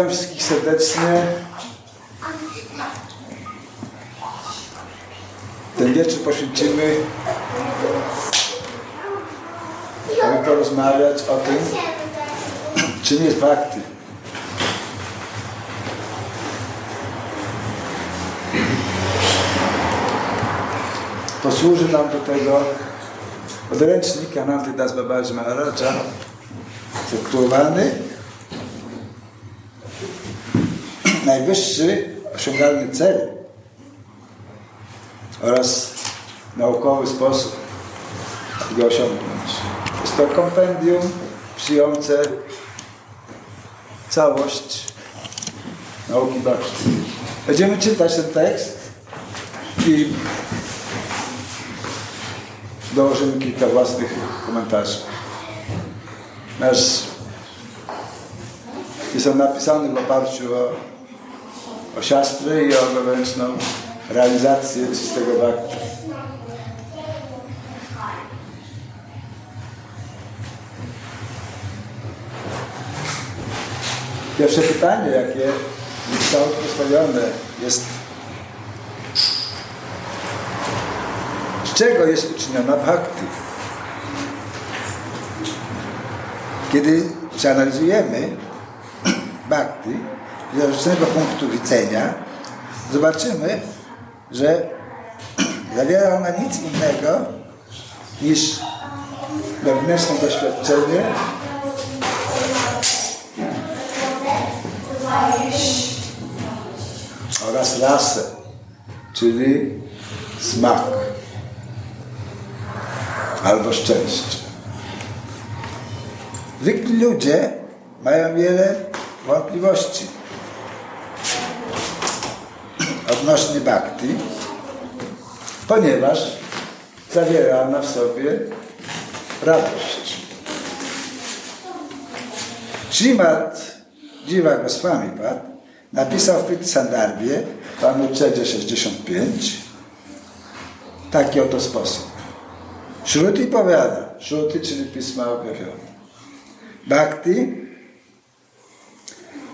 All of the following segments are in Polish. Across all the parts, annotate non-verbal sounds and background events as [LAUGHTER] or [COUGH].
Witam wszystkich serdecznie. Ten wieczór poświęcimy, aby porozmawiać o tym, czym jest bhakti. Posłuży nam do tego odręcznik Ananty Das Babaji Maharaja, tytułowany Najwyższy osiągalny cel oraz naukowy sposób, go osiągnąć. Jest to kompendium przyjące całość nauki Bhakti. Będziemy czytać ten tekst i dołożymy kilka własnych komentarzy. Nasz jest on napisany w oparciu o, o siostrę i o wewnętrzną realizację czystego baktu. Pierwsze pytanie, jakie zostało postawione jest z czego jest uczyniona bhakti? Kiedy przeanalizujemy [CLEARS THROAT] bhakti z różnego punktu widzenia, zobaczymy, że [CLEARS THROAT] zawiera ona nic innego niż wewnętrzne doświadczenie oraz rasę, czyli smak albo szczęście. Zwykli ludzie mają wiele wątpliwości odnośnie bhakti, ponieważ zawiera ona w sobie radość. Srimad Dziwa Goswami Pad napisał w Priti Sandarbie, w Anuczedzie 65, taki oto sposób. Shruti powiada, Shruti, czyli pisma objawione. Bhakti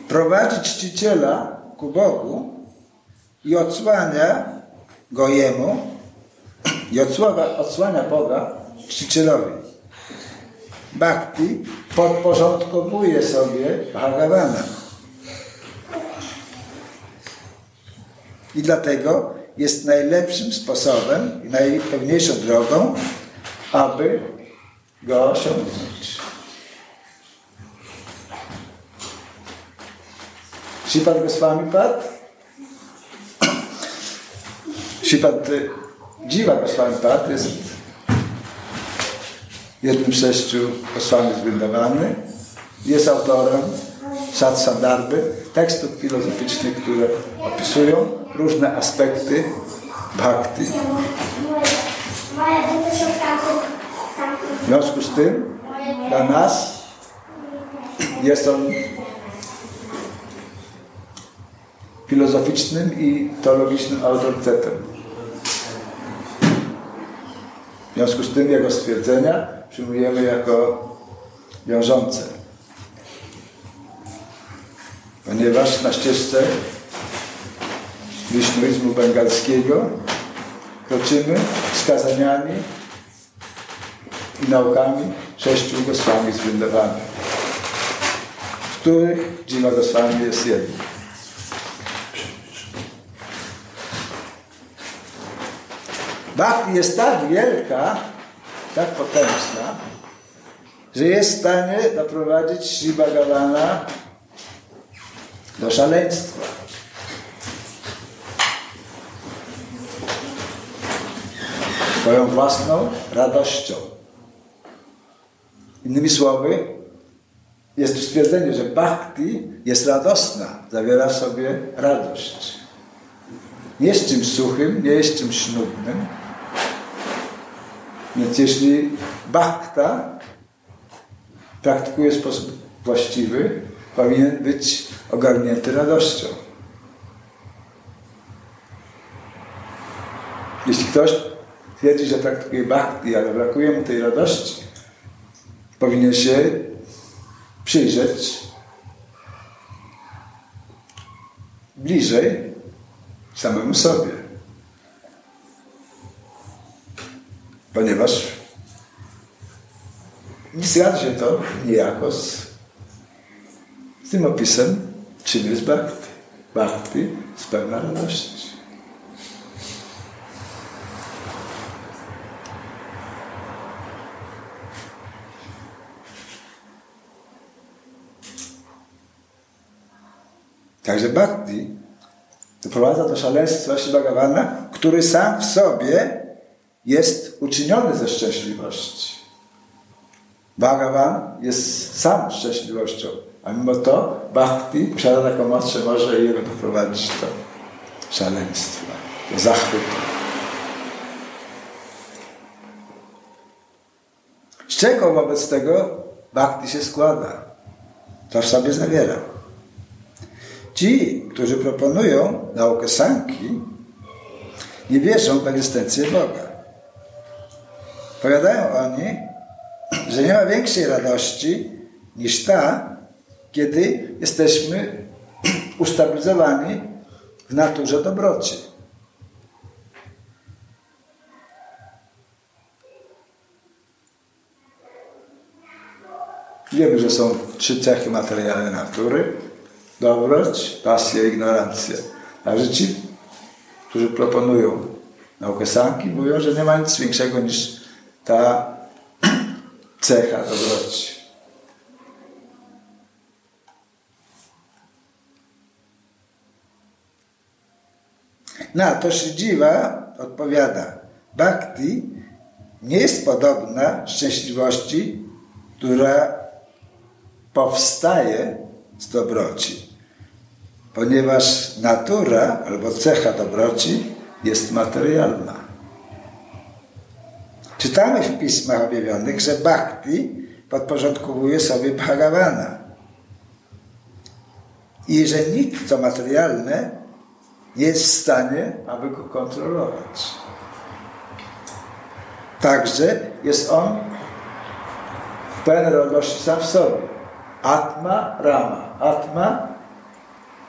prowadzi czciciela ku Bogu i odsłania go Jemu i odsłania, odsłania Boga czcicielowi. Bhakti podporządkowuje sobie Bhagavana. I dlatego jest najlepszym sposobem i najpewniejszą drogą, aby go osiągnąć. Sripad Goswami Pad Sripad Dziwa Goswami Pad jest jednym z sześciu Goswami zbindowany. Jest autorem Sat Sandarby, tekstów filozoficznych, które opisują różne aspekty bhakti. W związku z tym dla nas jest on filozoficznym i teologicznym autorytetem. W związku z tym jego stwierdzenia przyjmujemy jako wiążące. Ponieważ na ścieżce wisznuizmu bengalskiego kroczymy wskazaniami i naukami sześciu Goswami zbindowanych, z których Dziwa Goswami jest jednym. Bhakti jest tak wielka, tak potężna, że jest w stanie doprowadzić Sri Bhagavana do szaleństwa. Swoją własną radością. Innymi słowy, jest tu stwierdzenie, że bhakti jest radosna, zawiera w sobie radość. Nie jest czymś suchym, nie jest czymś nudnym. Więc jeśli bhakta praktykuje w sposób właściwy, powinien być ogarnięty radością. Jeśli ktoś twierdzi, że praktykuje bhakti, ale brakuje mu tej radości, powinien się przyjrzeć bliżej samemu sobie. Ponieważ nie zgadza się to niejako z, z tym opisem, czym jest bhakti. Bhakti z pełna radości. Także bhakti doprowadza do szaleństwa Shivagavana, który sam w sobie jest uczyniony ze szczęśliwości. Bhagavan jest sam szczęśliwością, a mimo to bhakti moc, że może jego doprowadzić do szaleństwa, do zachwytu. Z czego wobec tego bhakti się składa? To w sobie zawiera. Ci, którzy proponują naukę sanki, nie wierzą w egzystencję Boga. Powiadają oni, że nie ma większej radości niż ta, kiedy jesteśmy [CLEARS THROAT] ustabilizowani w naturze dobroci. Wiemy, że są trzy cechy materialne natury dobroć, pasja i ignorancja. Także ci, którzy proponują naukę sanki, mówią, że nie ma nic większego niż ta cecha dobroci. Na to Shidziwa odpowiada, bhakti nie jest podobna szczęśliwości, która powstaje z dobroci, ponieważ natura albo cecha dobroci jest materialna. Czytamy w pismach objawionych, że bhakti podporządkowuje sobie Bhagavana i że nic, co materialne, nie jest w stanie, aby go kontrolować. Także jest on w pełnej radości sam w sobie. Atma, Rama. Atma,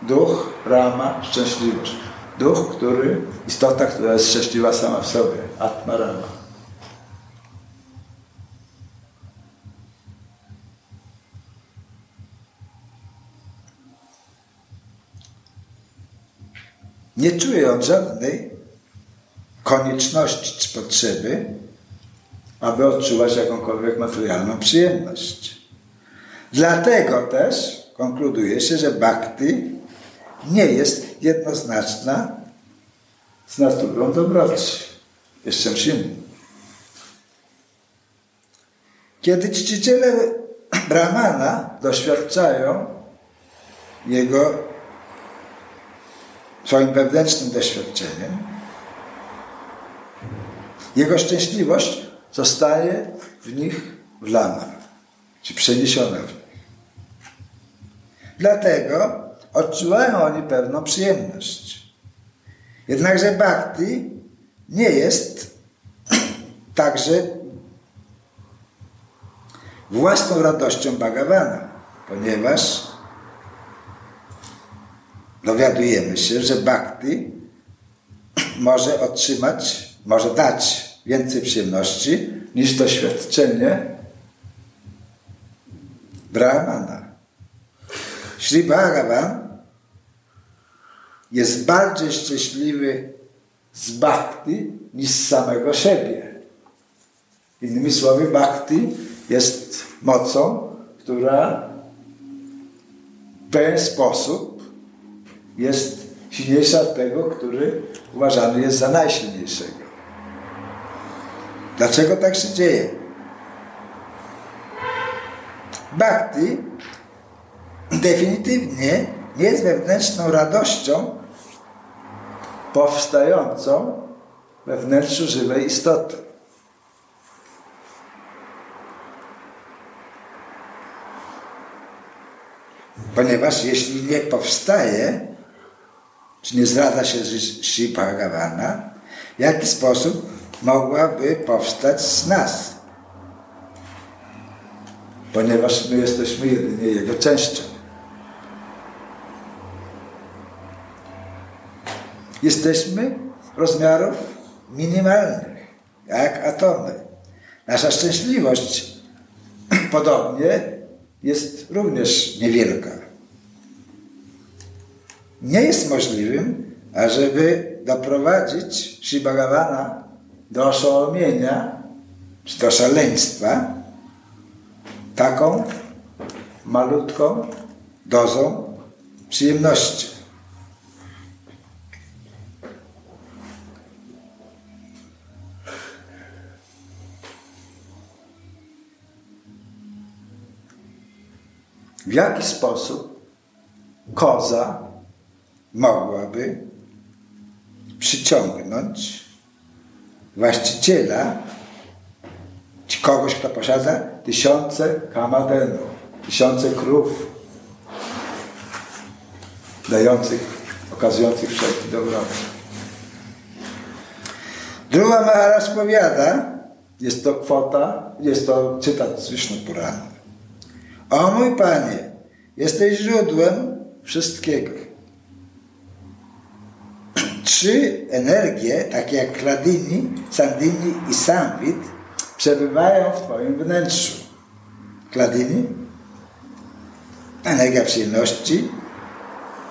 duch, Rama, szczęśliwość. Duch, który, istota, która jest szczęśliwa sama w sobie. Atma, Rama. Nie czuje on żadnej konieczności czy potrzeby, aby odczuwać jakąkolwiek materialną przyjemność. Dlatego też konkluduje się, że bhakti nie jest jednoznaczna z naturą dobroci. Jest czymś innym. Kiedy czciciele Brahmana doświadczają jego swoim wewnętrznym doświadczeniem, jego szczęśliwość zostaje w nich wlana, czy przeniesiona w nich. Dlatego odczuwają oni pewną przyjemność. Jednakże bhakti nie jest [CLEARS THROAT] także własną radością Bhagavana, ponieważ dowiadujemy się, że bhakti może otrzymać, może dać więcej przyjemności niż doświadczenie Brahmana. Sri Bhagavan jest bardziej szczęśliwy z bhakti niż z samego siebie. Innymi słowy, bhakti jest mocą, która w sposób jest silniejsza od tego, który uważany jest za najsilniejszego. Dlaczego tak się dzieje? Bhakti definitywnie nie jest wewnętrzną radością powstającą we wnętrzu żywej istoty. Ponieważ jeśli nie powstaje, czy nie zdradza się Sri Bhagavana, w jaki sposób mogłaby powstać z nas? Ponieważ my jesteśmy jedynie Jego częścią. jesteśmy rozmiarów minimalnych, jak atomy. Nasza szczęśliwość [CLEARS THROAT] podobnie jest również niewielka. Nie jest możliwym, ażeby doprowadzić Sri Bhagavana do oszołomienia czy do szaleństwa taką malutką dozą przyjemności. W jaki sposób koza mogłaby przyciągnąć właściciela, czy kogoś, kto posiada tysiące kamadenów, tysiące krów, dających, okazujących wszelki dobrobyt. Druga Maharaj powiada, jest to kwota, jest to cytat z Wisznu Purana. O mój Panie, jesteś źródłem wszystkiego. Trzy energie, takie jak Kladini, Sandini i Samvit, przebywają w Twoim wnętrzu. Kladini, energia przyjemności,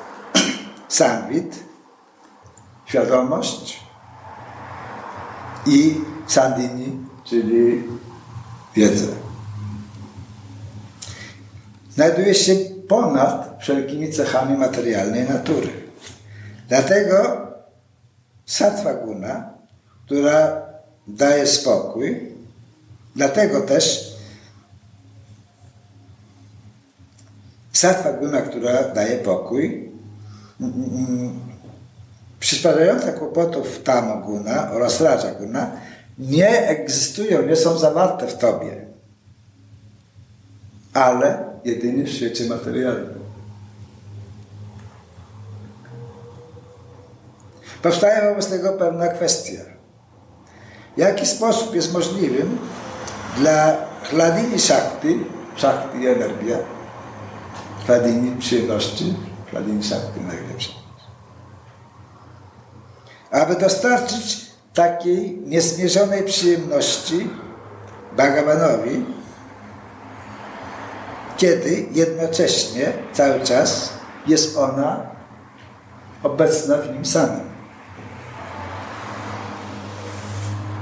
[CLEARS THROAT] Samvit, świadomość i Sandini, czyli wiedzę. Znajduje się ponad wszelkimi cechami materialnej natury. Dlatego Sattva guna, która daje spokój, dlatego też Sattva guna, która daje pokój, przysparzająca kłopotów tamoguna oraz rajaguna nie egzystują, nie są zawarte w tobie, ale jedynie w świecie materialnym. Powstaje wobec tego pewna kwestia. W jaki sposób jest możliwym dla chladini shakti, shakti energia, chladini przyjemności, chladini shakti przyjemności, aby dostarczyć takiej niesmierzonej przyjemności Bhagavanowi, kiedy jednocześnie cały czas jest ona obecna w nim samym.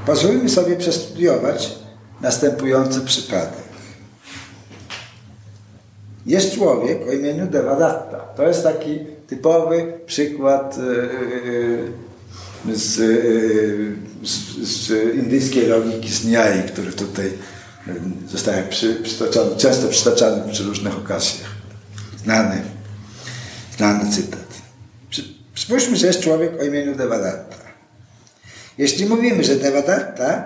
Pozwólmy sobie przestudiować następujący przypadek. Jest człowiek o imieniu Devadatta. To jest taki typowy przykład e, e, z, e, z, z indyjskiej logiki z Nyai, który tutaj zostaje przy, przytaczany, często przytaczany przy różnych okazjach. Znany, znany cytat. Spójrzmy, że jest człowiek o imieniu Devadatta. Jeśli mówimy, że Devadatta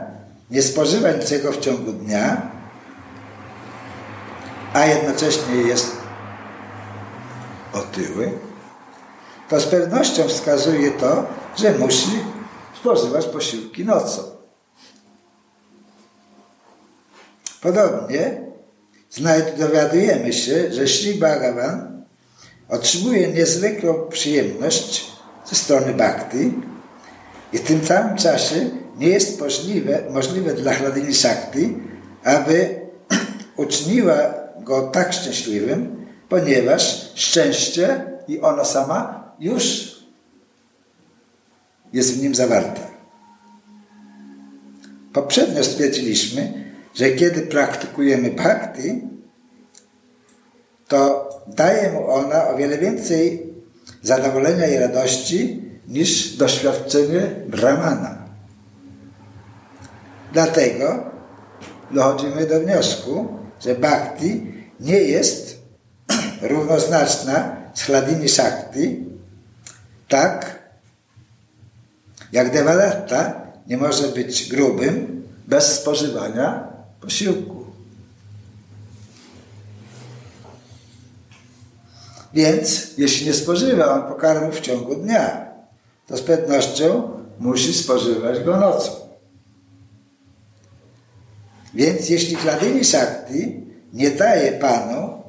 nie spożywa niczego w ciągu dnia, a jednocześnie jest otyły, to z pewnością wskazuje to, że musi spożywać posiłki nocą. Podobnie dowiadujemy się, że Sri Bhagavan otrzymuje niezwykłą przyjemność ze strony bhakti, i w tym samym czasie nie jest możliwe, możliwe dla Hladini Shakti, aby [CLEARS THROAT] uczyniła go tak szczęśliwym, ponieważ szczęście i ona sama już jest w nim zawarta. Poprzednio stwierdziliśmy, że kiedy praktykujemy bhakti, to daje mu ona o wiele więcej zadowolenia i radości niż doświadczenie Brahmana. Dlatego dochodzimy do wniosku, że bhakti nie jest [CLEARS THROAT] równoznaczna z chladini shakti, tak jak devadatta nie może być grubym bez spożywania posiłku. Więc jeśli nie spożywa on pokarmu w ciągu dnia, to z pewnością musi spożywać go nocą. Więc jeśli Hladini Shakti nie daje Panu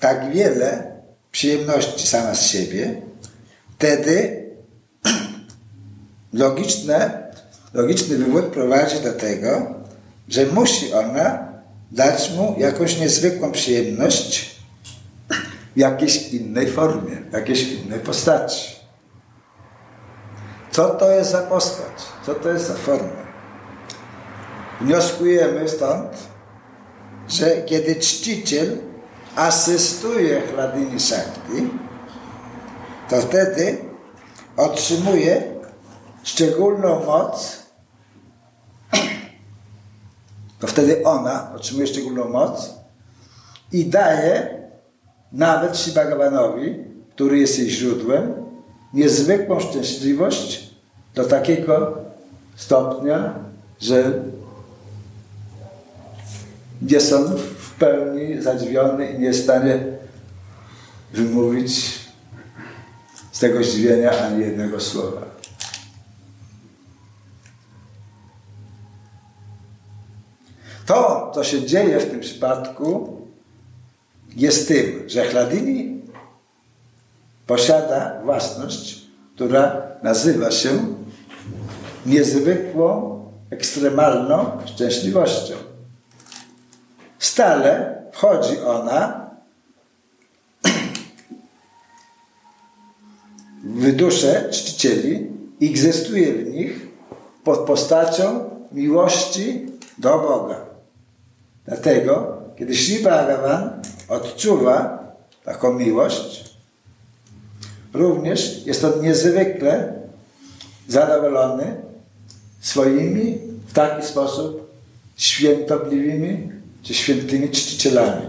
tak wiele przyjemności sama z siebie, wtedy [CLEARS THROAT] logiczne, logiczny wywód prowadzi do tego, że musi ona dać mu jakąś niezwykłą przyjemność w jakiejś innej formie, w jakiejś innej postaci. Co to jest za postać? Co to jest za forma? Wnioskujemy stąd, że kiedy czciciel asystuje Hladini Shakti, to wtedy otrzymuje szczególną moc, to wtedy ona otrzymuje szczególną moc i daje nawet Shibagavanowi, który jest jej źródłem, niezwykłą szczęśliwość do takiego stopnia, że jest on w pełni zadziwiony i nie w stanie wymówić z tego zdziwienia ani jednego słowa. To, co się dzieje w tym przypadku, jest tym, że Chladini posiada własność, która nazywa się niezwykłą, ekstremalną szczęśliwością. Stale wchodzi ona w duszę czcicieli i egzystuje w nich pod postacią miłości do Boga. Dlatego, kiedy Sri Bhagavan odczuwa taką miłość, również jest on niezwykle zadowolony swoimi w taki sposób świętobliwymi czy świętymi czcicielami.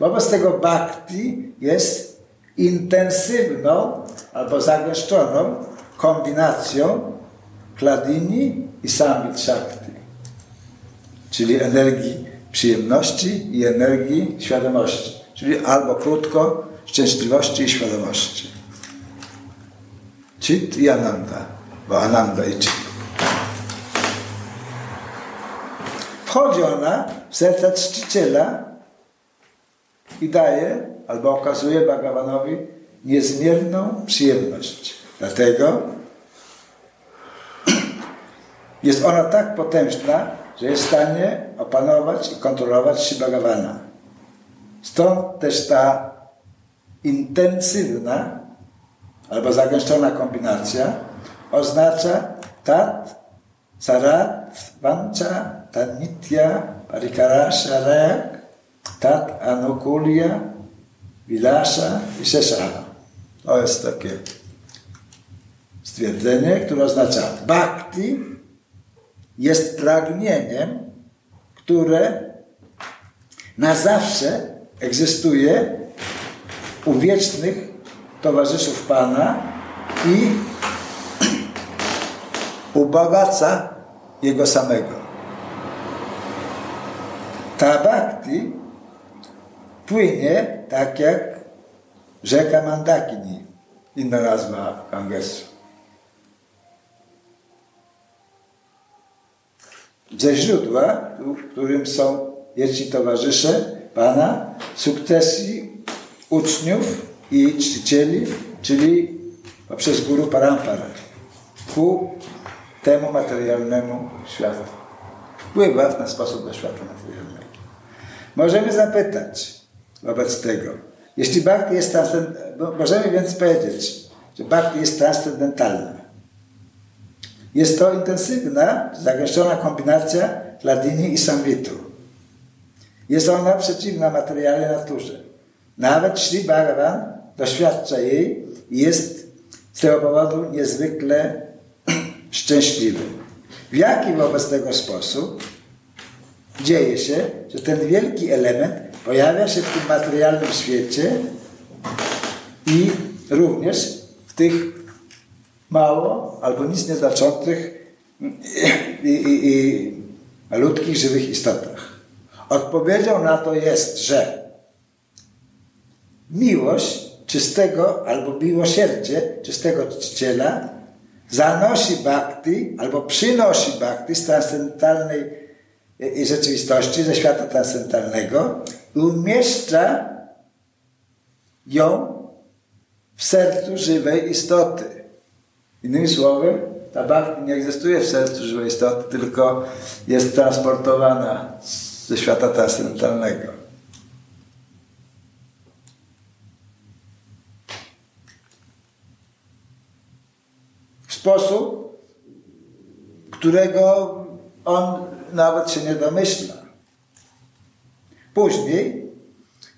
Wobec tego bhakti jest intensywną albo zagęszczoną kombinacją kladini i samit shakti, czyli energii przyjemności i energii świadomości, czyli albo krótko szczęśliwości i świadomości. Chit i ananda, bo ananda i chit. Wchodzi ona w serce czciciela i daje albo okazuje Bhagavanowi niezmierną przyjemność. Dlatego [CLEARS THROAT] jest ona tak potężna, że jest w stanie opanować i kontrolować się Bhagavana. Stąd też ta intensywna albo zagęszczona kombinacja oznacza tat, sarat, tanitya, parikara, sharak, tat, anukulya, vilasha i shesha. To jest takie stwierdzenie, które oznacza bhakti jest pragnieniem, które na zawsze egzystuje u wiecznych towarzyszów Pana i [CLEARS THROAT] ubogaca Jego samego. Ta bhakti płynie tak jak rzeka Mandakini, inna nazwa Gangesu. Ze źródła, w którym są wieczni towarzysze Pana, sukcesji uczniów i czcicieli, czyli poprzez Guru Parampara, ku temu materialnemu światu. Wpływa w ten sposób do świata materialnego. Możemy zapytać wobec tego, jeśli bhakti jest transcendentalna, możemy więc powiedzieć, że bhakti jest transcendentalna. Jest to intensywna, zagęszczona kombinacja ladini i samwitu. Jest ona przeciwna materialnej naturze. Nawet Sri Bhagavan doświadcza jej i jest z tego powodu niezwykle szczęśliwy. W jaki wobec tego sposób dzieje się, że ten wielki element pojawia się w tym materialnym świecie i również w tych mało albo nic nieznaczących i, i, i malutkich, żywych istotach. Odpowiedzią na to jest, że miłość czystego albo miłosierdzie czystego czciciela zanosi bhakti albo przynosi bhakti z transcendentalnej rzeczywistości, ze świata transcendentalnego i umieszcza ją w sercu żywej istoty. Innymi słowy, ta bhakti nie egzystuje w sercu żywej istoty, tylko jest transportowana ze świata transcendentalnego. Sposób, którego on nawet się nie domyśla. Później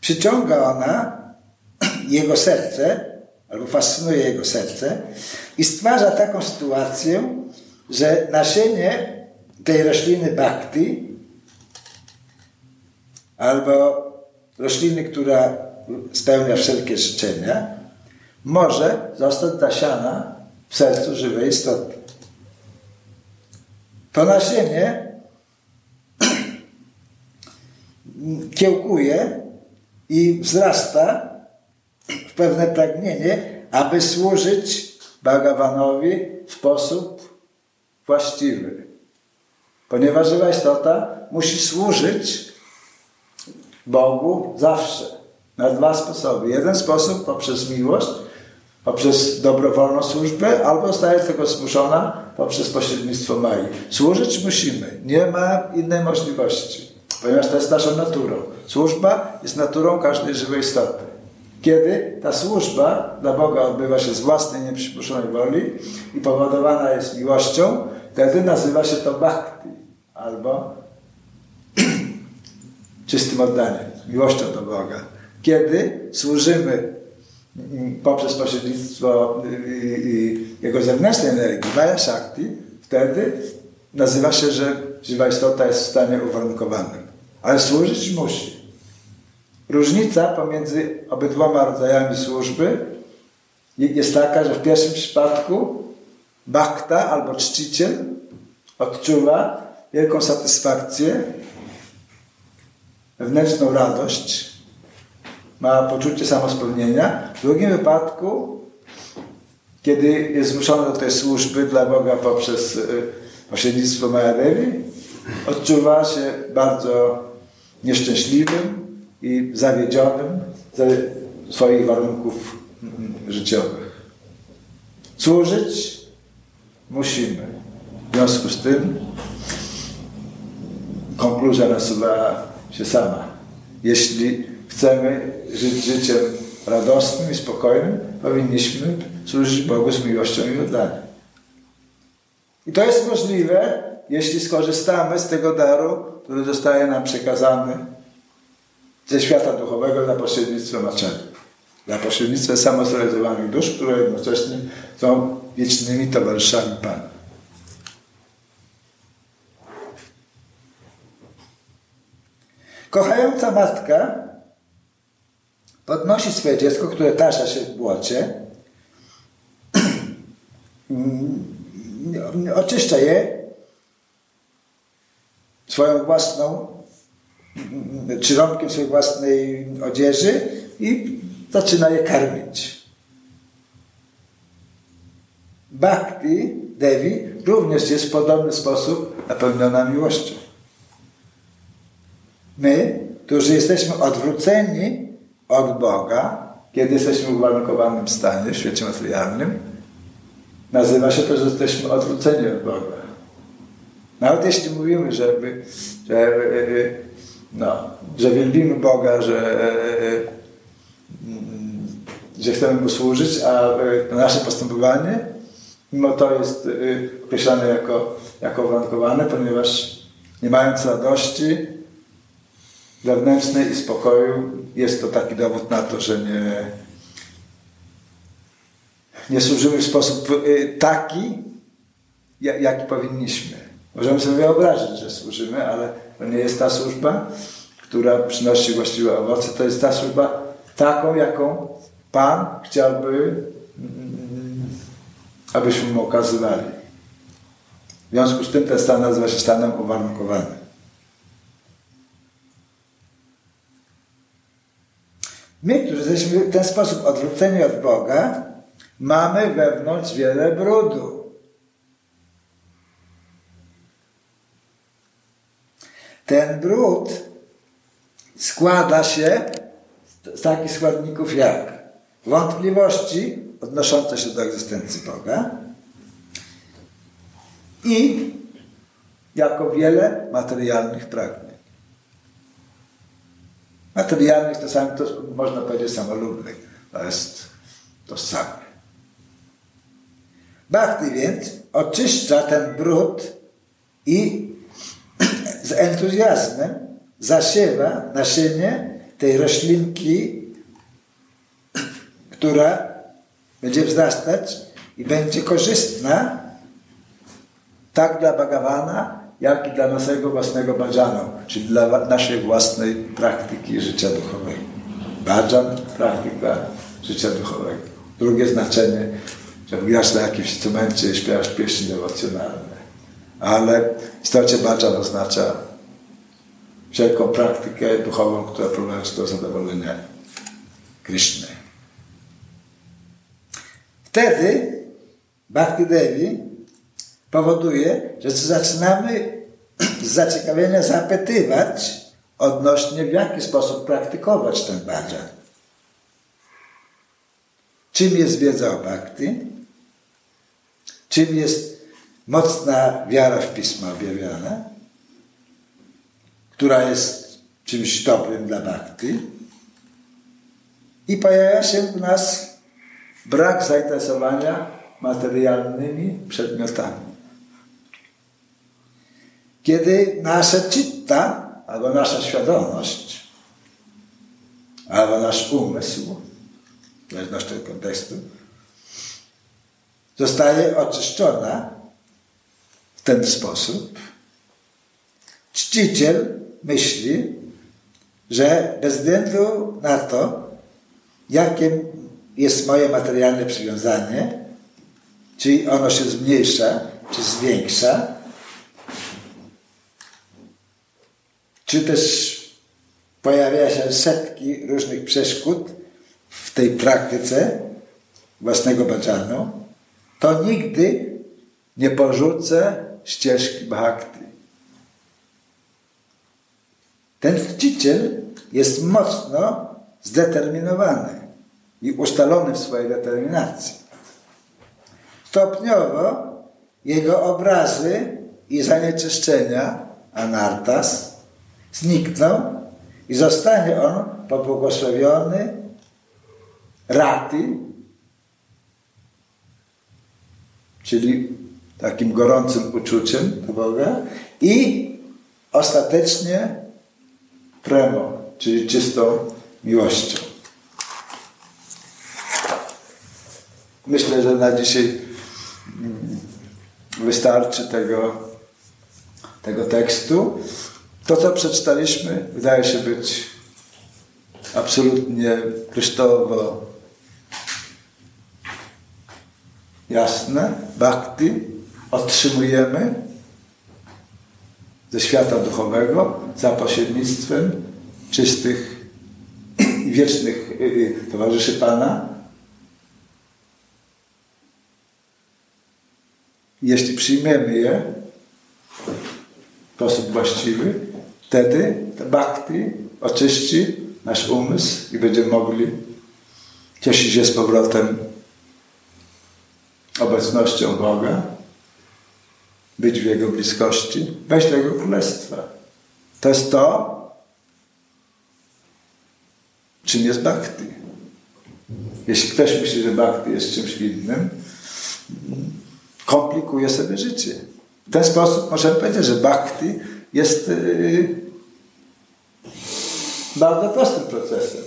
przyciąga ona jego serce, albo fascynuje jego serce i stwarza taką sytuację, że nasienie tej rośliny bhakti albo rośliny, która spełnia wszelkie życzenia, może zostać zasiana w sercu żywej istoty. To nasienie [CLEARS THROAT] kiełkuje i wzrasta w pewne pragnienie, aby służyć Bhagawanowi w sposób właściwy. Ponieważ żywa istota musi służyć Bogu zawsze. Na dwa sposoby. Jeden sposób poprzez miłość, poprzez dobrowolną służbę, albo staje tego zmuszona poprzez pośrednictwo Mai. Służyć musimy. Nie ma innej możliwości, ponieważ to jest naszą naturą. Służba jest naturą każdej żywej istoty. Kiedy ta służba dla Boga odbywa się z własnej nieprzymuszonej woli i powodowana jest miłością, wtedy nazywa się to bhakti albo [CLEARS THROAT] czystym oddaniem, miłością do Boga. Kiedy służymy poprzez pośrednictwo jego zewnętrznej energii, Maya Shakti, wtedy nazywa się, że żywa istota jest w stanie uwarunkowanym. Ale służyć musi. Różnica pomiędzy obydwoma rodzajami służby jest taka, że w pierwszym przypadku bakta albo czciciel odczuwa wielką satysfakcję, wewnętrzną radość, ma poczucie samospełnienia. W drugim wypadku, kiedy jest zmuszony do tej służby dla Boga poprzez y, pośrednictwo Majadewi, odczuwa się bardzo nieszczęśliwym i zawiedzionym ze swoich warunków mm, życiowych. Służyć musimy. W związku z tym konkluzja nasuwa się sama. Jeśli chcemy żyć życiem radosnym i spokojnym, powinniśmy służyć Bogu z miłością i oddaniem. I to jest możliwe, jeśli skorzystamy z tego daru, który zostaje nam przekazany ze świata duchowego za pośrednictwem aczenów. Za pośrednictwem samozrealizowanych dusz, które jednocześnie są wiecznymi towarzyszami Pana. Kochająca matka podnosi swoje dziecko, które tasza się w błocie, [CLEARS THROAT] oczyszcza je swoją własną, czy swojej własnej odzieży i zaczyna je karmić. Bhakti Devi również jest w podobny sposób napełniona miłością. My, którzy jesteśmy odwróceni od Boga, kiedy jesteśmy w uwarunkowanym stanie, w świecie materialnym, nazywa się to, że jesteśmy odwróceni od Boga. Nawet jeśli mówimy, żeby, że, no, że wielbimy Boga, że, że chcemy Mu służyć, a nasze postępowanie mimo to jest określane jako, jako uwarunkowane, ponieważ nie mając radości, wewnętrznej i spokoju, jest to taki dowód na to, że nie, nie służymy w sposób y, taki, jaki powinniśmy. Możemy sobie wyobrazić, że służymy, ale to nie jest ta służba, która przynosi właściwe owoce. To jest ta służba taką, jaką Pan chciałby, mm, abyśmy mu okazywali. W związku z tym ten stan nazywa się stanem uwarunkowanym. My, którzy jesteśmy w ten sposób odwróceni od Boga, mamy wewnątrz wiele brudu. Ten brud składa się z takich składników jak wątpliwości odnoszące się do egzystencji Boga, i jako wiele materialnych pragnień. Materialnych to samo, to można powiedzieć samolubnych. To jest to samo. Bhakti więc oczyszcza ten brud i z entuzjazmem zasiewa nasienie tej roślinki, która będzie wzrastać i będzie korzystna tak dla Bhagawana, jak i dla naszego własnego bhajanu, czyli dla naszej własnej praktyki życia duchowego. Bhajan, praktyka życia duchowego. Drugie znaczenie, że grasz na jakimś instrumencie i śpiewasz pieśni dewocjonalne. Ale w istocie bhajan oznacza wszelką praktykę duchową, która prowadzi do zadowolenia Krishny. Wtedy Bhakti Devi powoduje, że zaczynamy z zaciekawienia zapytywać odnośnie w jaki sposób praktykować ten bhajan. Czym jest wiedza o bhakti? Czym jest mocna wiara w Pismo objawione, która jest czymś dobrym dla bhakti? I pojawia się w nas brak zainteresowania materialnymi przedmiotami. Kiedy nasze czyta, albo nasza świadomość, albo nasz umysł, w zależności od kontekstu, zostaje oczyszczona w ten sposób, czciciel myśli, że bez względu na to, jakie jest moje materialne przywiązanie, czy ono się zmniejsza, czy zwiększa, czy też pojawia się setki różnych przeszkód w tej praktyce własnego bhaджanu, to nigdy nie porzucę ścieżki bhakti. Ten czciciel jest mocno zdeterminowany i ustalony w swojej determinacji. Stopniowo jego obrazy i zanieczyszczenia, anartas, znikną i zostanie on pobłogosławiony rati, czyli takim gorącym uczuciem do Boga i ostatecznie premą, czyli czystą miłością. Myślę, że na dzisiaj wystarczy tego, tego tekstu. To, co przeczytaliśmy, wydaje się być absolutnie kryształowo jasne. Bhakti otrzymujemy ze świata duchowego za pośrednictwem czystych i wiecznych y, y, towarzyszy Pana. Jeśli przyjmiemy je w sposób właściwy, wtedy bhakti oczyści nasz umysł i będziemy mogli cieszyć się z powrotem obecnością Boga, być w Jego bliskości, wejść do Jego Królestwa. To jest to, czym jest bhakti. Jeśli ktoś myśli, że bhakti jest czymś innym, komplikuje sobie życie. W ten sposób możemy powiedzieć, że bhakti jest yy, bardzo prostym procesem.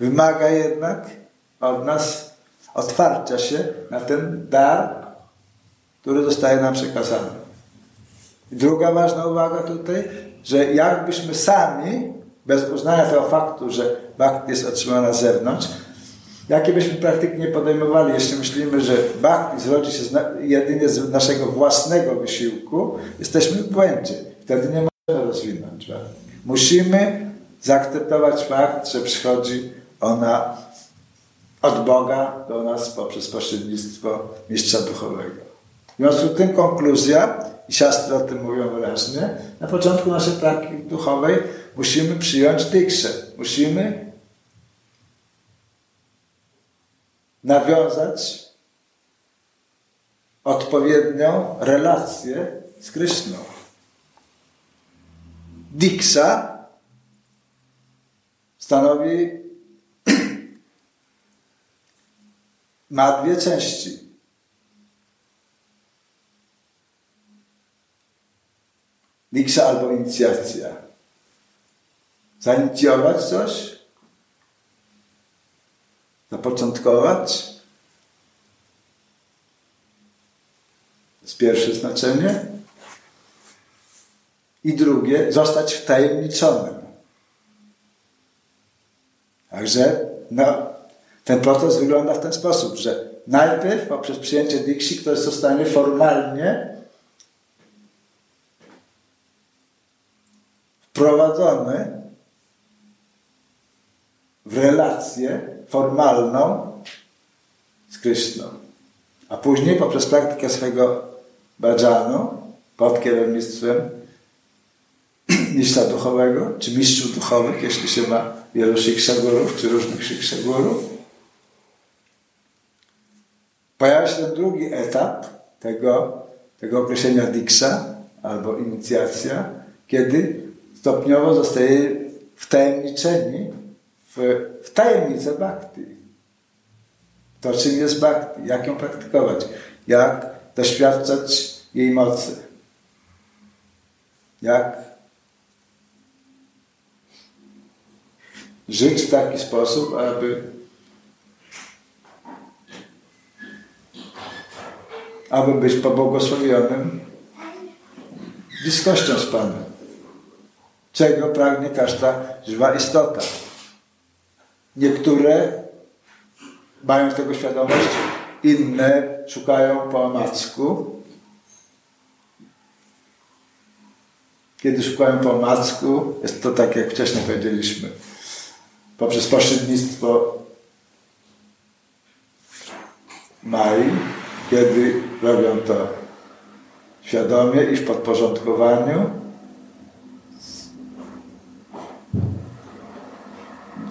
Wymaga jednak od nas otwarcia się na ten dar, który zostaje nam przekazany. Druga ważna uwaga tutaj, że jakbyśmy sami, bez uznania tego faktu, że bhakti jest otrzymana z zewnątrz, jakie byśmy praktyki nie podejmowali, jeśli myślimy, że bhakti zrodzi się jedynie z naszego własnego wysiłku, jesteśmy w błędzie. Wtedy nie możemy rozwinąć. Musimy zaakceptować fakt, że przychodzi ona od Boga do nas poprzez pośrednictwo mistrza duchowego. W związku z tym konkluzja, i siostry o tym mówią wyraźnie, na początku naszej praktyki duchowej musimy przyjąć dykszę. Musimy nawiązać odpowiednią relację z Kryszną. Diksa stanowi, [CLEARS THROAT] ma dwie części. Diksa albo inicjacja. Zainicjować coś, zapoczątkować. To jest pierwsze znaczenie. I drugie, zostać wtajemniczonym. Także no, ten proces wygląda w ten sposób, że najpierw poprzez przyjęcie dikshi ktoś zostanie formalnie wprowadzony w relację formalną z Kryszną. A później poprzez praktykę swego bhajanu pod kierownictwem [CLEARS THROAT] mistrza duchowego, czy mistrzów duchowych, jeśli się ma wielu shiksagurów, czy różnych shiksagurów. Pojawia się drugi etap tego, tego określenia diksha albo inicjacja, kiedy stopniowo zostaje wtajemniczeni w, w tajemnicę bhakti. To, czym jest bhakti, jak ją praktykować, jak doświadczać jej mocy, jak żyć w taki sposób, aby aby być pobłogosławionym bliskością z Panem. Czego pragnie każda żywa istota. Niektóre mają tego świadomość, inne szukają po omacku. Kiedy szukają po omacku, jest to tak, jak wcześniej powiedzieliśmy, poprzez pośrednictwo Mai, kiedy robią to świadomie i w podporządkowaniu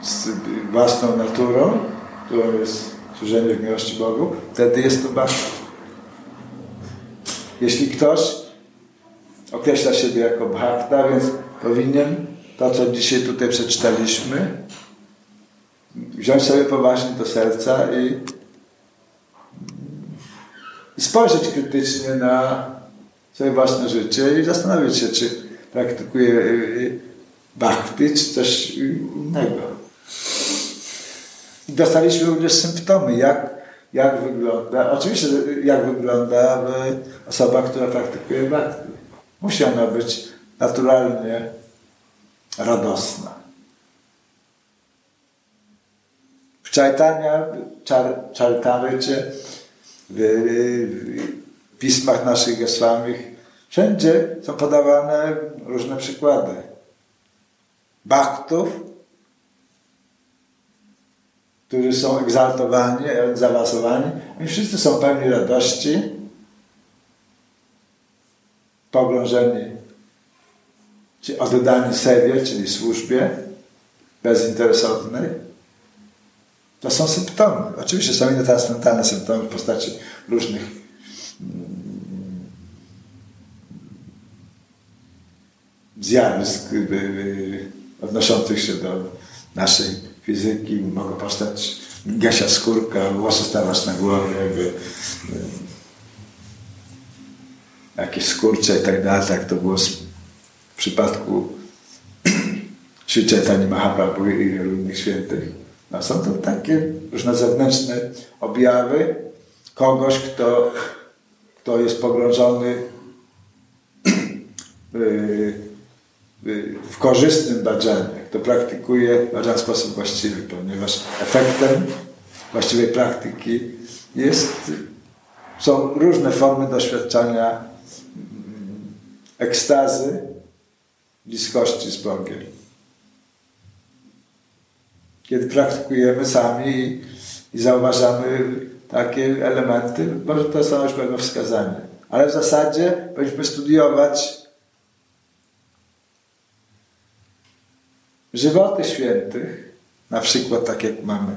z własną naturą, którą jest służenie w miłości Bogu, wtedy jest to bhakti. Jeśli ktoś określa siebie jako bhakta, więc powinien to, co dzisiaj tutaj przeczytaliśmy, wziąć sobie poważnie do serca i, spojrzeć krytycznie na swoje własne życie i zastanowić się, czy praktykuje y, y, bhakti, czy coś innego. I dostaliśmy również symptomy, jak, jak wygląda, oczywiście jak wygląda osoba, która praktykuje bhakti. Musi ona być naturalnie radosna. W Czajtania, czar, Czartarycie, w, w pismach naszych Goswamich, wszędzie są podawane różne przykłady. Bhaktów, którzy są egzaltowani, zaawansowani, oni wszyscy są pełni radości, pogrążeni, czy oddani sewie, czyli służbie bezinteresownej. To są symptomy. Oczywiście są inne transcendentalne symptomy w postaci różnych mm, zjawisk y, y, y, odnoszących się do naszej fizyki, mogą powstać gasia skórka, włosy stawać na głowie, jakby jakieś skurcze i tak dalej, tak to było w przypadku [CLEARS THROAT] Sri Mahaprabhu i innych świętych. Są to takie różne zewnętrzne objawy kogoś, kto, kto jest pogrążony [CLEARS THROAT] w korzystnym badzanie, kto praktykuje badzan w sposób właściwy, ponieważ efektem właściwej praktyki jest, są różne formy doświadczania ekstazy, bliskości z Bogiem. Kiedy praktykujemy sami i, i zauważamy takie elementy, może to są już pewne wskazanie. Ale w zasadzie powinniśmy studiować żywoty świętych, na przykład tak jak mamy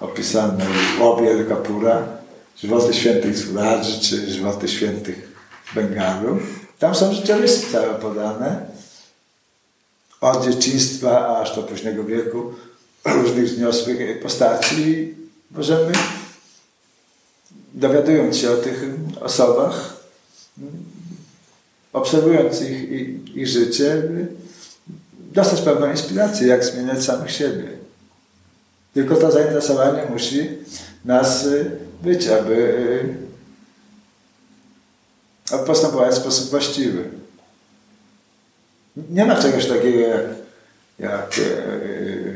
opisane w Obie Kapura, żywoty świętych Suraży czy żywoty świętych Bengalu. Tam są życiorysy całe podane. Od dzieciństwa aż do późnego wieku [CLEARS THROAT] różnych wzniosłych postaci. Możemy, dowiadując się o tych osobach, obserwując ich, ich, ich życie, dostać pewną inspirację, jak zmieniać samych siebie. Tylko to zainteresowanie musi nas y, być, aby, aby postępować w sposób właściwy. Nie ma czegoś takiego jak, jak yy,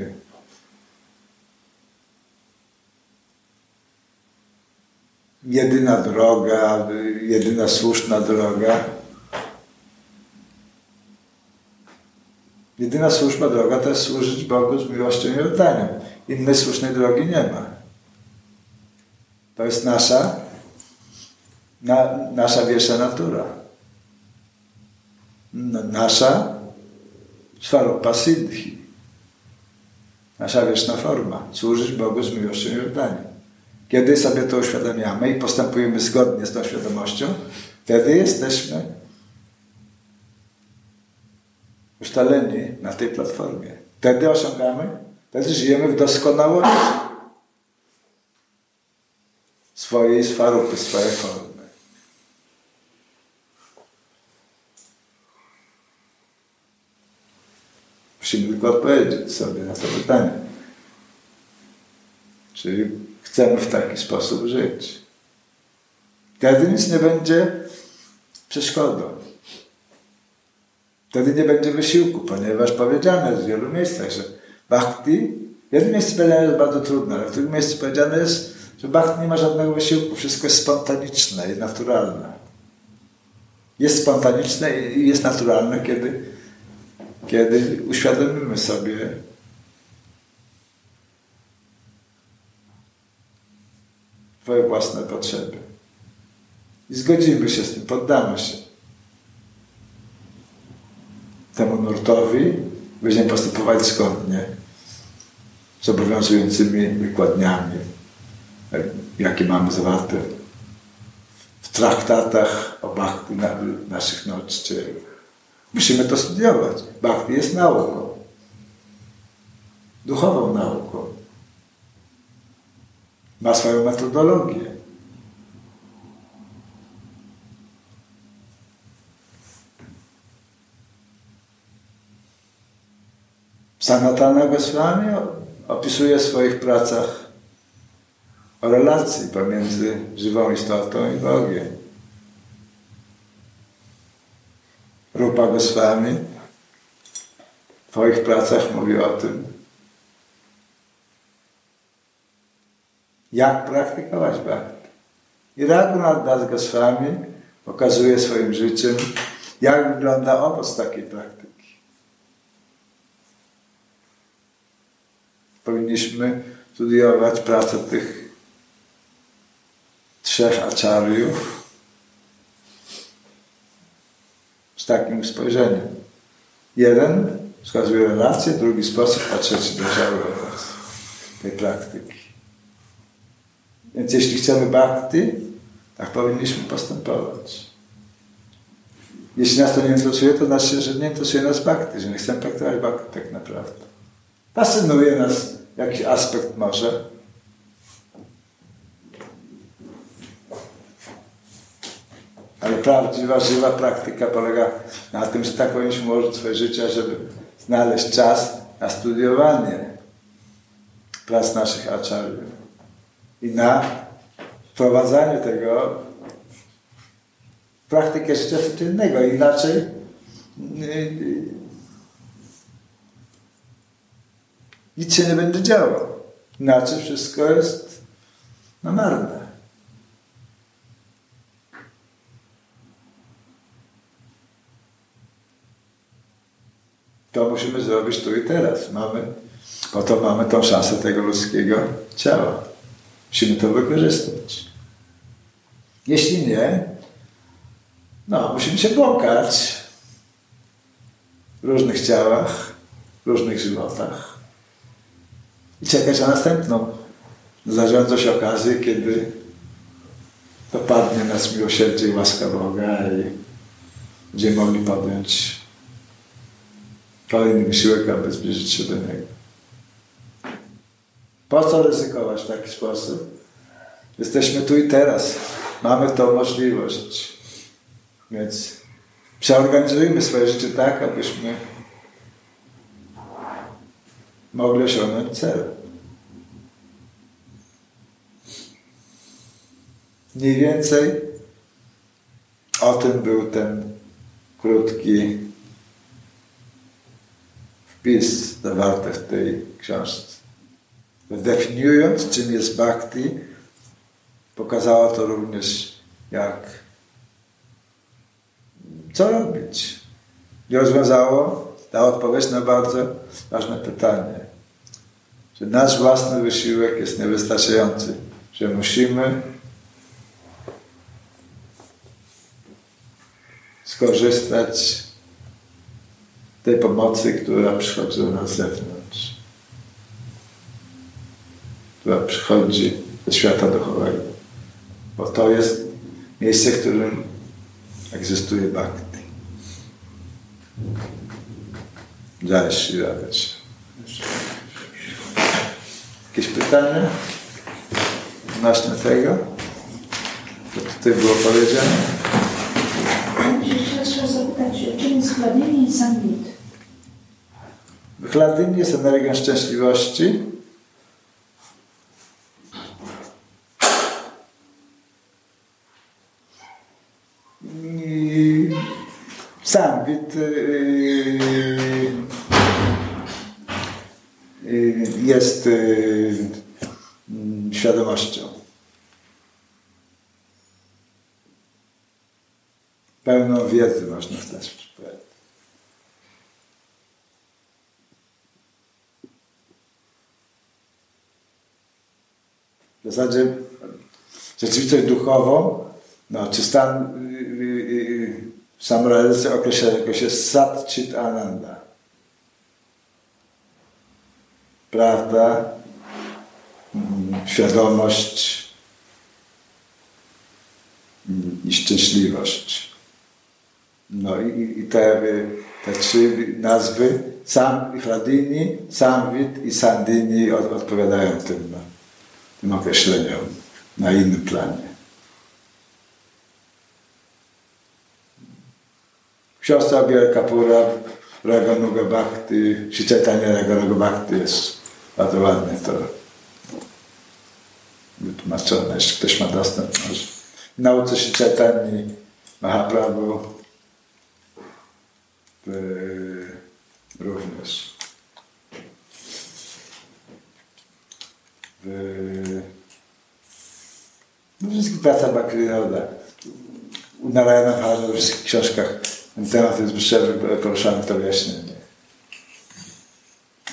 jedyna droga, jedyna słuszna droga. Jedyna słuszna droga to jest służyć Bogu z miłością i oddaniem. Innej słusznej drogi nie ma. To jest nasza, na, nasza wiesza natura. Nasza swarupa siddhi. Nasza wieczna forma. Służyć Bogu z miłością i oddaniem. Kiedy sobie to uświadamiamy i postępujemy zgodnie z tą świadomością, wtedy jesteśmy ustaleni na tej platformie. Wtedy osiągamy, wtedy żyjemy w doskonałości swojej swarupy, swojej formy. Musimy tylko odpowiedzieć sobie na to pytanie. Czyli chcemy w taki sposób żyć. Wtedy nic nie będzie przeszkodą. Wtedy nie będzie wysiłku, ponieważ powiedziane jest w wielu miejscach, że bhakti, w jednym miejscu powiedziane jest bardzo trudne, ale w drugim miejscu powiedziane jest, że bhakti nie ma żadnego wysiłku, wszystko jest spontaniczne i naturalne. Jest spontaniczne i jest naturalne, kiedy, kiedy uświadomimy sobie Twoje własne potrzeby. I zgodzimy się z tym, poddamy się temu nurtowi, będziemy postępować zgodnie z obowiązującymi wykładniami, jakie mamy zawarte w traktatach o bhakti naszych nauczycieli. Musimy to studiować. Bhakti jest nauką. Duchową nauką ma swoją metodologię. Sanatana Goswami opisuje w swoich pracach o relacji pomiędzy żywą istotą i Bogiem. Rupa Goswami w swoich pracach mówi o tym, jak praktykować bhakti. I Raghunath Das Goswami pokazuje swoim życiem, jak wygląda owoc takiej praktyki. Powinniśmy studiować pracę tych trzech aczariów z takim spojrzeniem. Jeden wskazuje relację, drugi sposób, a trzeci dojrzały owoc tej praktyki. Więc jeśli chcemy bhakti, tak powinniśmy postępować. Jeśli nas to nie interesuje, to znaczy, że nie interesuje nas bhakti, że nie chcemy praktykować bhakti tak naprawdę. Fascynuje nas jakiś aspekt może. Ale prawdziwa, żywa praktyka polega na tym, że tak powinniśmy ułożyć swoje życie, żeby znaleźć czas na studiowanie prac naszych aczariów i na wprowadzanie tego w praktykę życia codziennego. Inaczej yy, nic się nie będzie działo. Inaczej wszystko jest na marne. To musimy zrobić tu i teraz. Mamy, po to mamy tą szansę tego ludzkiego ciała. Musimy to wykorzystać. Jeśli nie, no, musimy się błąkać w różnych ciałach, w różnych żywotach i czekać na następną. Zarządzać okazję, kiedy dopadnie nas miłosierdzie i łaska Boga i będziemy mogli podjąć kolejny wysiłek, aby zbliżyć się do Niego. Po co ryzykować w taki sposób? Jesteśmy tu i teraz. Mamy tą możliwość. Więc przeorganizujmy swoje życie tak, abyśmy mogli osiągnąć cel. Mniej więcej o tym był ten krótki wpis zawarty w tej książce. Definiując, czym jest bhakti, pokazało to również, jak co robić. I rozwiązało, dało odpowiedź na bardzo ważne pytanie, że nasz własny wysiłek jest niewystarczający, że musimy skorzystać z tej pomocy, która przychodzi do nas zewnątrz, która przychodzi ze świata duchowego. Bo to jest miejsce, w którym egzystuje bhakti. Jai Shri Jakieś pytania odnośnie tego? Co tutaj było powiedziane? Trzeba zapytać, czym jest chladynie i sangwit? Chladynie jest energią szczęśliwości. Sangwit yy, yy, jest yy, świadomością. pełną wiedzy, można sposób powiedzieć. W zasadzie rzeczywistość duchową, no, czy stan yy, samorealizacji określa jako się sat chit ananda. Prawda, mm, świadomość mm, i szczęśliwość. No i, i te, te trzy nazwy, Sam, Hladini, Samwit i Sandini od, odpowiadają tym, tym określeniom na innym planie. Siostra Biel Kapura, Raganuga Bhakti, Shichaitanya Raganuga Bhakti jest bardzo ładnie to wytłumaczone, jeśli ktoś ma dostęp. Może. Nauce Shichaitani Mahaprabhu E, również w no wszystkich pracach Bakrinoda, u Narayana Bhaja, w wszystkich książkach ten temat jest wyższy, poruszany to wyjaśnienie.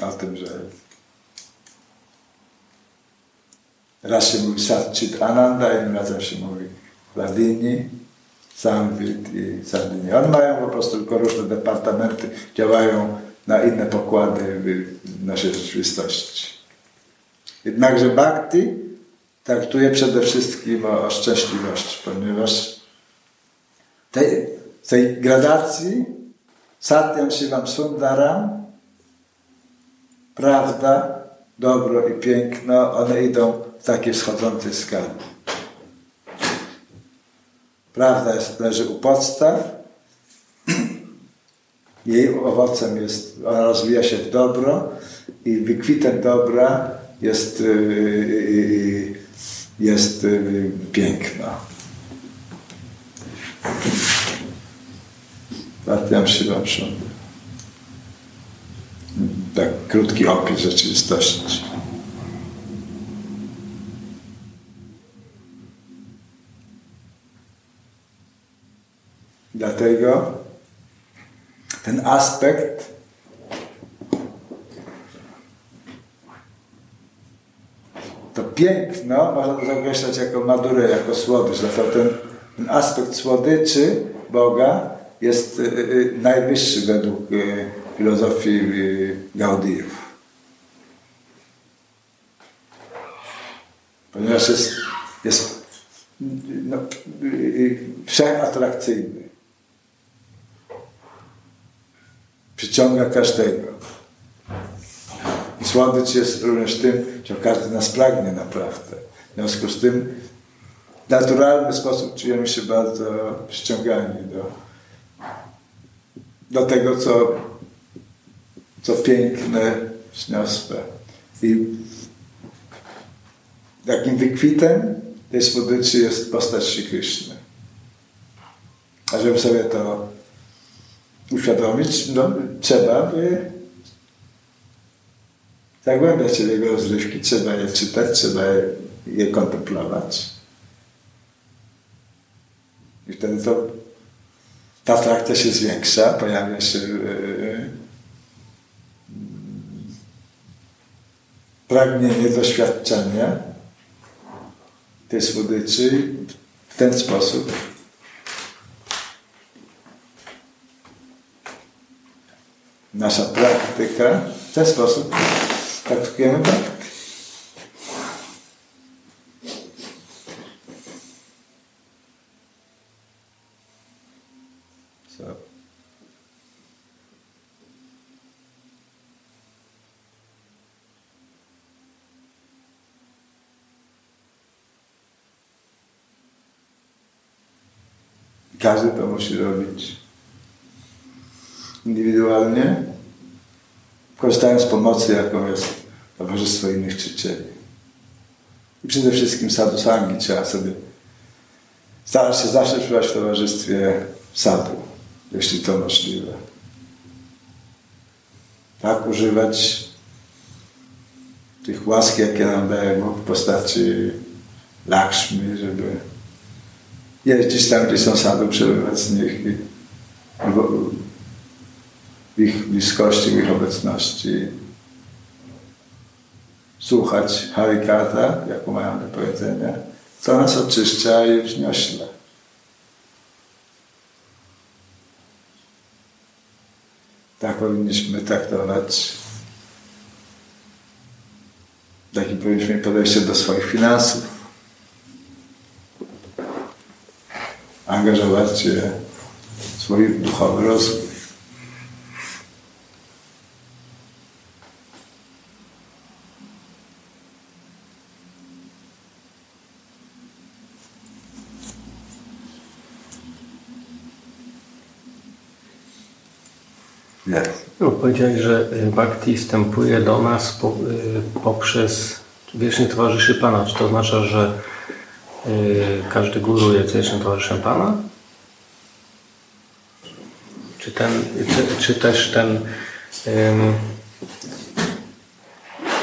O tym, że raz się mówi Satchit Ananda, innym razem się mówi Ladini, Sanwit i Sardynia. One mają po prostu tylko różne departamenty, działają na inne pokłady naszej rzeczywistości. Jednakże Bhakti traktuje przede wszystkim o, o szczęśliwości, ponieważ tej gradacji Satyam Shivam Sundaram prawda, dobro i piękno, one idą w takiej wschodzącej skali. Prawda jest, leży u podstaw. [CLEARS THROAT] Jej owocem jest, ona rozwija się w dobro i wykwitem dobra jest, y, y, y, jest piękno. Zatem się dobrze. Tak krótki opis rzeczywistości. Dlatego ten aspekt to piękno można to określać jako madurę, jako słodycz. Dlatego ten, ten aspekt słodyczy Boga jest y, y, najwyższy według y, filozofii Gaudiów. Ponieważ jest, jest no, wszechatrakcyjny. Przyciąga każdego. I słodycz jest również tym, czego każdy nas pragnie naprawdę. W związku z tym w naturalny sposób czujemy się bardzo przyciągani do, do tego, co, co piękne, wzniosłe. I takim wykwitem tej słodyczy jest postać Sri Krishna. A żeby sobie to uświadomić, no, trzeba by zagłębiać się w jego rozrywki, trzeba je czytać, trzeba je, je kontemplować. I wtedy to ta atrakcja się zwiększa, pojawia się yy, pragnienie doświadczenia tej słodyczy w ten sposób nasza praktyka w ten sposób praktykujemy praktykę. Każdy to musi robić. Indywidualnie, korzystając z pomocy, jaką jest Towarzystwo Innych Czciicieli. I przede wszystkim sadhusangi trzeba sobie starać się zawsze przebywać w towarzystwie sadu, jeśli to możliwe. Tak używać tych łask, jakie nam daje Bóg w postaci Lakshmi, żeby jeździć tam, gdzie są sadu, przebywać z nich i w ich bliskości, w ich obecności słuchać Harikata, jaką mają do powiedzenia, co nas oczyszcza i wzniośla. Tak powinniśmy traktować, takim powinniśmy podejście do swoich finansów. Angażować się w swój duchowy rozwój. No, powiedziałeś, że y, bhakti wstępuje do nas y, poprzez wiecznych towarzyszy Pana. Czy to oznacza, że y, każdy guru jest wiecznym towarzyszem Pana? Czy, ten, czy, czy też ten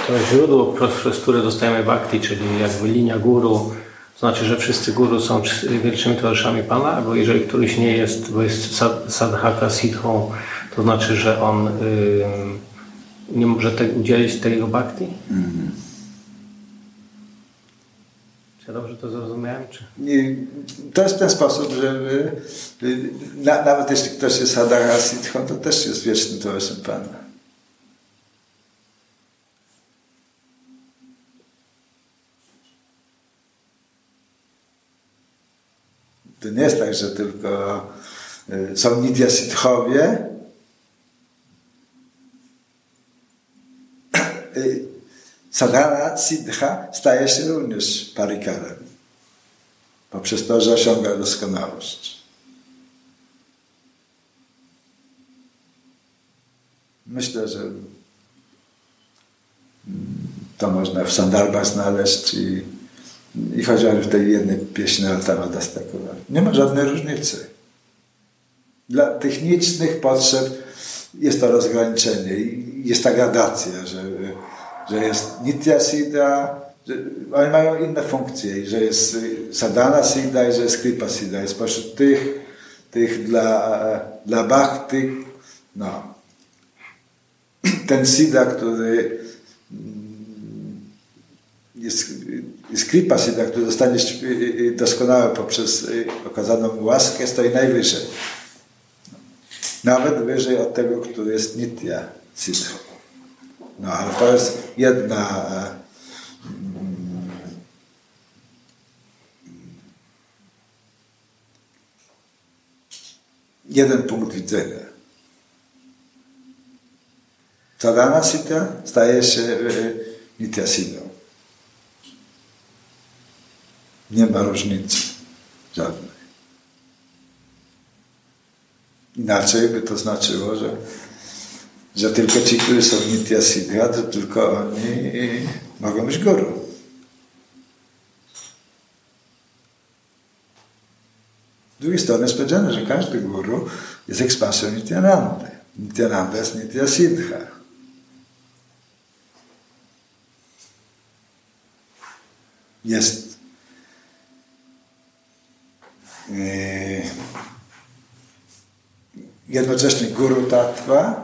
to źródło, przez które dostajemy bhakti, czyli jakby linia guru, znaczy, że wszyscy guru są wielkimi towarzyszami Pana, albo jeżeli któryś nie jest, bo jest sadhaka, siddhą, to znaczy, że on y, nie może te, udzielić tego bhakti? Mm. Czy ja dobrze to zrozumiałem? Czy? Nie, to jest w ten sposób, że y, na, nawet jeśli ktoś jest Hadara Siddhą, to też jest wiecznym towarzyszem Pana. To nie jest tak, że tylko y, są Nidya Y, sadhana siddha staje się również parikarem. Poprzez to, że osiąga doskonałość. Myślę, że to można w Sandarbach znaleźć i, i chociażby w tej jednej pieśni Ratama Dastakowa. Nie ma żadnej różnicy. Dla technicznych potrzeb jest to rozgraniczenie i jest ta gradacja, że, że jest Nitya Siddha, że oni mają inne funkcje, że jest Sadhana Siddha i że jest Kripa Siddha. Jest pośród tych, tych dla, dla Bhakti, no. Ten Siddha, który mm, jest, jest Kripa Siddha, który zostanie doskonały poprzez okazaną łaskę, stoi najwyżej. Nawet wyżej od tego, który jest Nitya Siddha. No ale to jest jedna e, mm, jeden punkt widzenia. Sadhana Sita staje się e, Nitya Nie ma różnicy żadnej. Inaczej by to znaczyło, że że tylko ci, którzy są Nityasiddha, to tylko oni mogą być guru. Z drugiej strony jest powiedziane, że każdy guru jest ekspansją Nityanandy. Nityananda jest Nityasiddha. Jest yy, jednocześnie Guru Tattva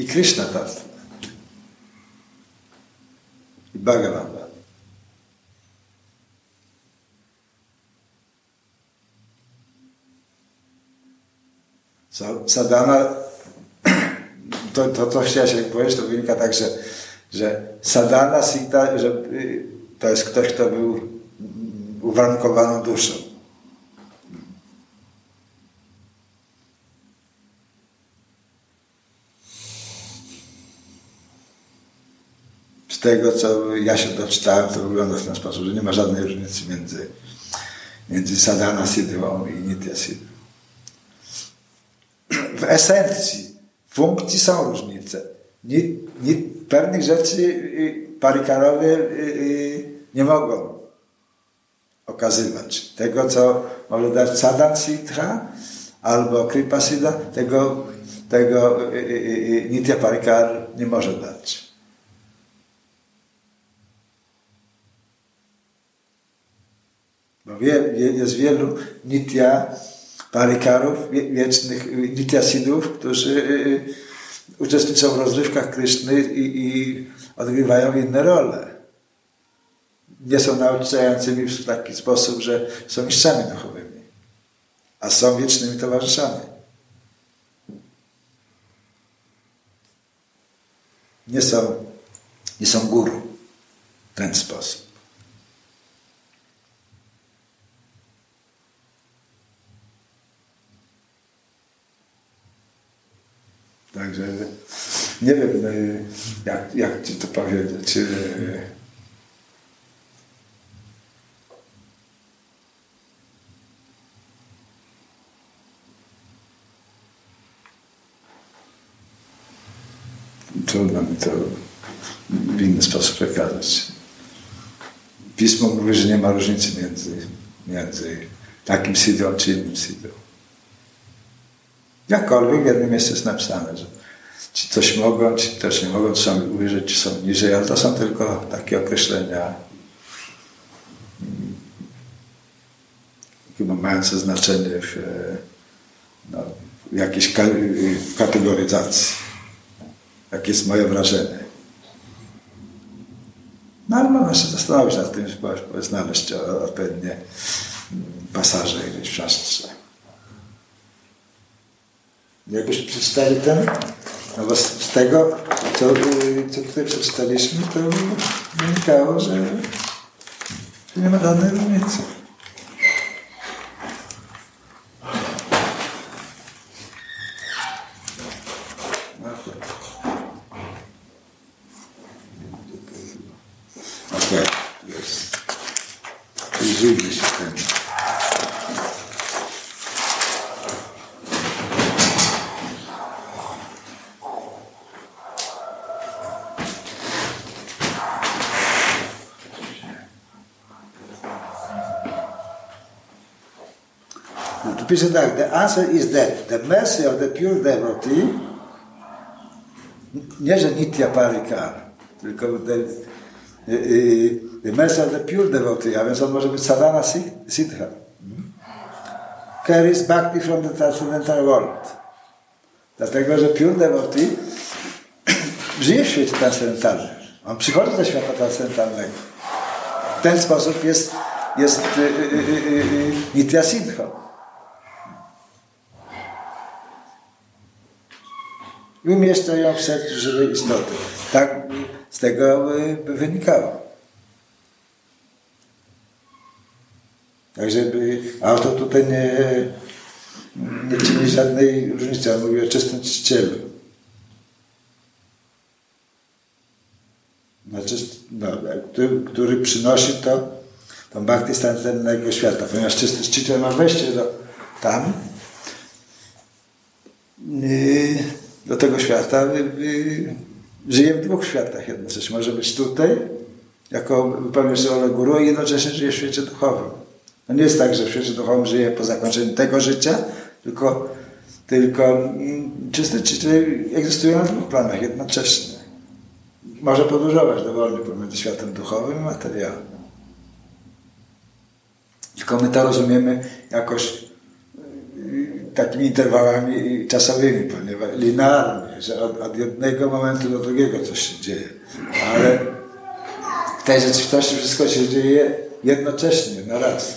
i Krishna Tattva i Bhagavan Sadhana, [CLEARS THROAT] to, to, to chciałem powiedzieć, to wynika tak, że, że sadhana sita, że y, to jest ktoś, kto był uwarunkowaną duszą. Z tego, co ja się doczytałem, to wygląda w ten sposób, że nie ma żadnej różnicy między, między sadhana sidhą i nitya sidhą w esencji funkcji są różnice. Nie, nie, pewnych rzeczy y, parikarowie y, y, nie mogą okazywać. Tego, co może dać Sadan Sitra albo Kripa Siddha, tego, tego Nitya Parikar nie może dać. Wie, jest wielu Nitya parikarów wiecznych nityasidów, którzy y, y, uczestniczą w rozrywkach Kryszny i, i odgrywają inne role. Nie są nauczającymi w taki sposób, że są mistrzami duchowymi, a są wiecznymi towarzyszami. Nie są, nie są guru w ten sposób. Także nie wiem, y, jak, jak ci to powiedzieć. Y, trudno mi to w inny sposób przekazać. Pismo mówi, że nie ma różnicy między, między takim sidą czy innym sidą. Jakkolwiek w jednym miejscu jest napisane, że ci coś mogą, ci też nie mogą, są uwierzyć, ci są niżej, ale to są tylko takie określenia chyba mające znaczenie w, no, w jakiejś kategoryzacji. Jakie jest moje wrażenie. No ale można się zastanowić nad tym, żeby znaleźć odpowiednie pasaże gdzieś w. Jakbyśmy przeczytali ten, no z, tego, co, co tutaj przeczytaliśmy, to wynikało, że nie ma żadnej różnicy. Okej, okay. jest. Przyjrzyjmy się temu. Pisze tak, the answer is that the mercy of the pure devotee, nie że nitya parikar, tylko the, the mercy of the pure devotee, a więc on może być sadhana siddha, carries bhakti from the transcendental world. Dlatego, że pure devotee [COUGHS] żyje w świecie transcendentalnym. On przychodzi ze świata transcendentalnego. W ten sposób jest, jest y, y, y, nitya siddha. I umieszcza ją w sercu żywej istoty. Tak z tego by wynikało. Tak, żeby autor tutaj nie, nie czyni żadnej różnicy. On mówi o czystym czcicielu. Znaczy, no, który, który przynosi to, tą bhakti stan tleniego świata. Ponieważ czysty czciciel ma wejście do, tam, yy, do tego świata, yy, żyje w dwóch światach jednocześnie. Może być tutaj, jako wypełnił rolę guru i jednocześnie żyje w świecie duchowym. No nie jest tak, że w świecie duchowym żyje po zakończeniu tego życia, tylko, tylko mm, czysty czyty egzystują na dwóch planach jednocześnie. Może podróżować dowolnie pomiędzy światem duchowym i materialnym. Tylko my to rozumiemy jakoś takimi interwałami czasowymi, ponieważ linearnie, że od, od jednego momentu do drugiego coś się dzieje. Ale w tej rzeczywistości wszystko się dzieje jednocześnie, na raz.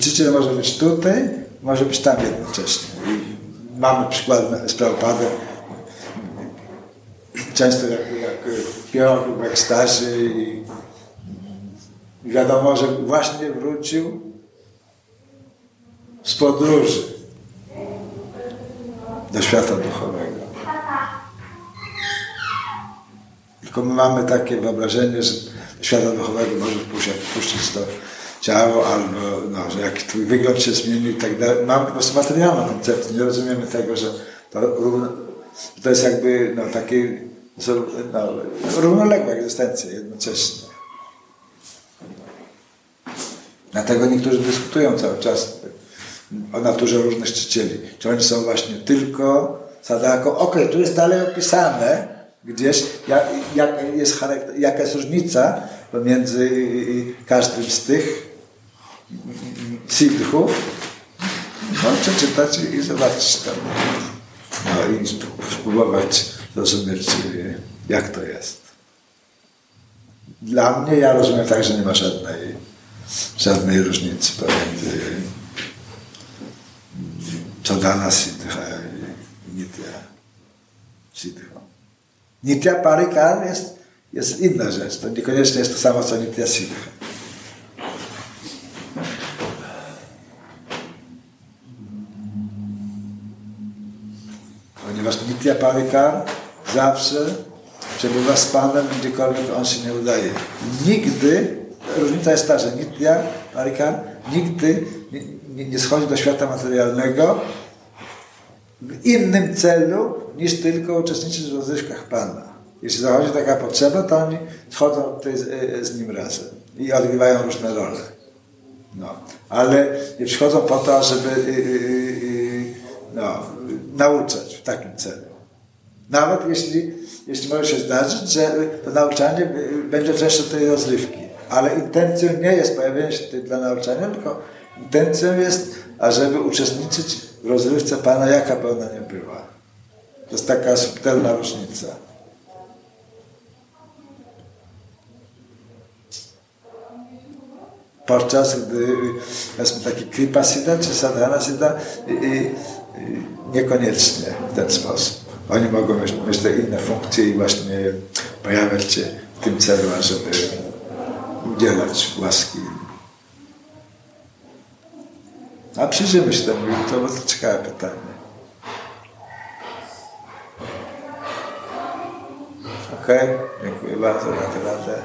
Czysty może być tutaj, może być tam jednocześnie. I mamy przykład z Prabhupadem. Często jak, jak śpiewał w ekstazie i wiadomo, że właśnie wrócił z podróży do świata duchowego. Tylko my mamy takie wyobrażenie, że świata duchowego może wpuścić to ciało, albo no, że jak twój wygląd się zmieni i tak dalej. Mamy po prostu materialną koncepcję, nie rozumiemy tego, że to, to jest jakby no, takie no, równoległa egzystencja jednocześnie. Dlatego niektórzy dyskutują cały czas o naturze różnych czcicieli. Czy oni są właśnie tylko sadaką? Okej, okay, tu jest dalej opisane gdzieś, jak, jak jest jaka jest różnica pomiędzy każdym z tych siddhów. No, przeczytać i zobaczyć tam. No i spróbować zrozumieć, jak to jest. Dla mnie, ja rozumiem tak, że nie ma żadnej, żadnej różnicy pomiędzy Chodana Siddha Nitya Siddha. Nitya Parikar jest, jest inna rzecz. To niekoniecznie jest to samo, co Nitya Siddha. Ponieważ Nitya Parikar zawsze przebywa z Panem, gdziekolwiek On się nie udaje. Nigdy, różnica jest ta, że Nitya Parikar nigdy nie, nie schodzi do świata materialnego w innym celu niż tylko uczestniczyć w rozrywkach Pana. Jeśli zachodzi taka potrzeba, to oni schodzą tutaj z, e, z nim razem i odgrywają różne role. No. Ale nie przychodzą po to, żeby y, y, y, no, nauczać w takim celu. Nawet jeśli, jeśli może się zdarzyć, że to nauczanie będzie częścią tej rozrywki. Ale intencją nie jest pojawienie się tutaj dla nauczania, tylko Intencją jest, ażeby uczestniczyć w rozrywce Pana, jaka by ona nie była. To jest taka subtelna różnica. Podczas gdy jest taki kripa siddha czy sadhana siddha niekoniecznie w ten sposób. Oni mogą mieć, mieć te inne funkcje i właśnie pojawiać się w tym celu, ażeby udzielać łaski a przyjrzymy się temu, to bardzo ciekawe pytanie. Okej, okay? dziękuję bardzo za tę radę.